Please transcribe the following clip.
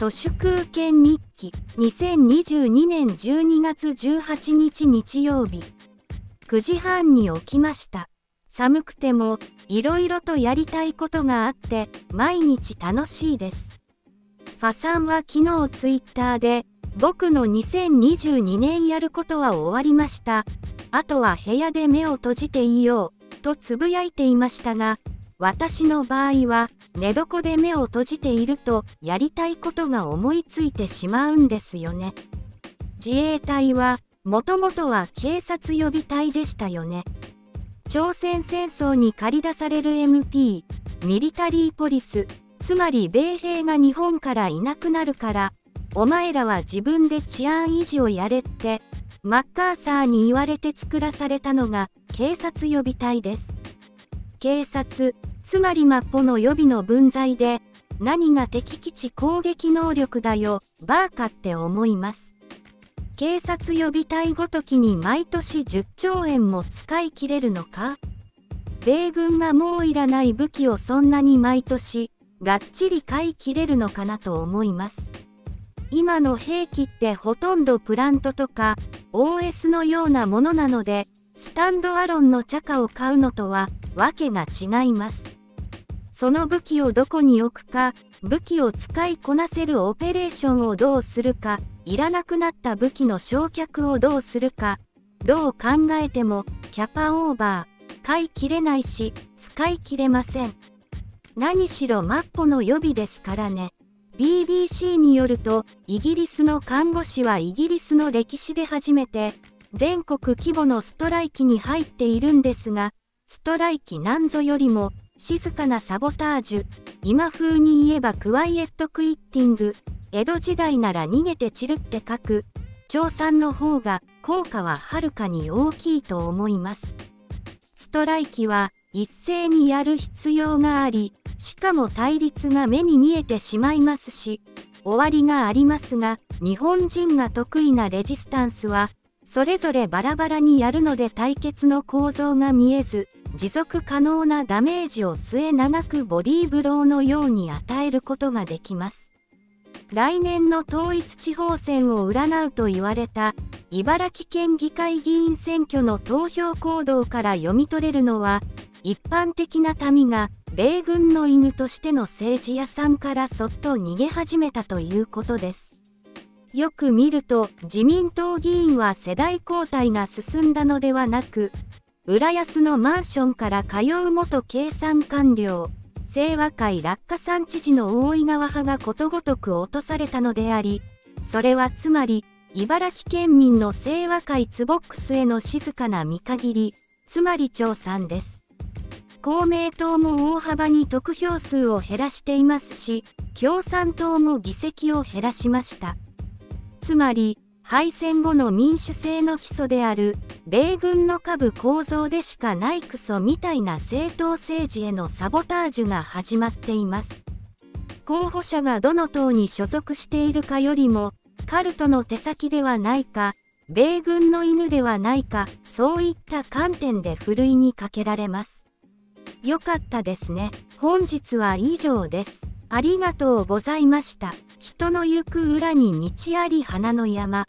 都市空権日記。2022年12月18日日曜日。9時半に起きました。寒くてもいろいろとやりたいことがあって毎日楽しいです。ファさんは昨日ツイッターで僕の2022年やることは終わりました。あとは部屋で目を閉じていようとつぶやいていましたが私の場合は寝床で目を閉じているとやりたいことが思いついてしまうんですよね。自衛隊はもともとは警察予備隊でしたよね。朝鮮戦争に駆り出される MP ミリタリーポリスつまり米兵が日本からいなくなるからお前らは自分で治安維持をやれってマッカーサーに言われて作らされたのが警察予備隊です。警察つまりマッポの予備の分際で、何が敵基地攻撃能力だよ、バーカって思います。警察予備隊ごときに毎年10兆円も使い切れるのか米軍がもういらない武器をそんなに毎年、がっちり買い切れるのかなと思います。今の兵器ってほとんどプラントとか OS のようなものなので、スタンドアロンの茶化を買うのとはわけが違います。その武器をどこに置くか、武器を使いこなせるオペレーションをどうするか、いらなくなった武器の焼却をどうするか、どう考えても、キャパオーバー、買い切れないし、使い切れません。何しろマッポの予備ですからね。BBC によると、イギリスの看護師はイギリスの歴史で初めて、全国規模のストライキに入っているんですが、ストライキなんぞよりも、静かなサボタージュ、今風に言えばクワイエットクイッティング、江戸時代なら逃げて散るって書く、調査の方が効果ははるかに大きいと思います。ストライキは一斉にやる必要があり、しかも対立が目に見えてしまいますし、終わりがありますが、日本人が得意なレジスタンスは、それぞれバラバラにやるので対決の構造が見えず、持続可能なダメージを末長くボディーブローのように与えることができます。来年の統一地方選を占うと言われた茨城県議会議員選挙の投票行動から読み取れるのは一般的な民が米軍の犬としての政治屋さんからそっと逃げ始めたということです。よく見ると自民党議員は世代交代が進んだのではなく浦安のマンションから通う元経産官僚、清和会落下山知事の大井川派がことごとく落とされたのであり、それはつまり、茨城県民の清和会ツボックスへの静かな見限り、つまり調査です。公明党も大幅に得票数を減らしていますし、共産党も議席を減らしました。つまり、敗戦後の民主制の基礎である米軍の下部構造でしかないクソみたいな政党政治へのサボタージュが始まっています。候補者がどの党に所属しているかよりもカルトの手先ではないか米軍の犬ではないかそういった観点でふるいにかけられます。よかったですね。本日は以上です。ありがとうございました。人の行く裏に道あり花の山。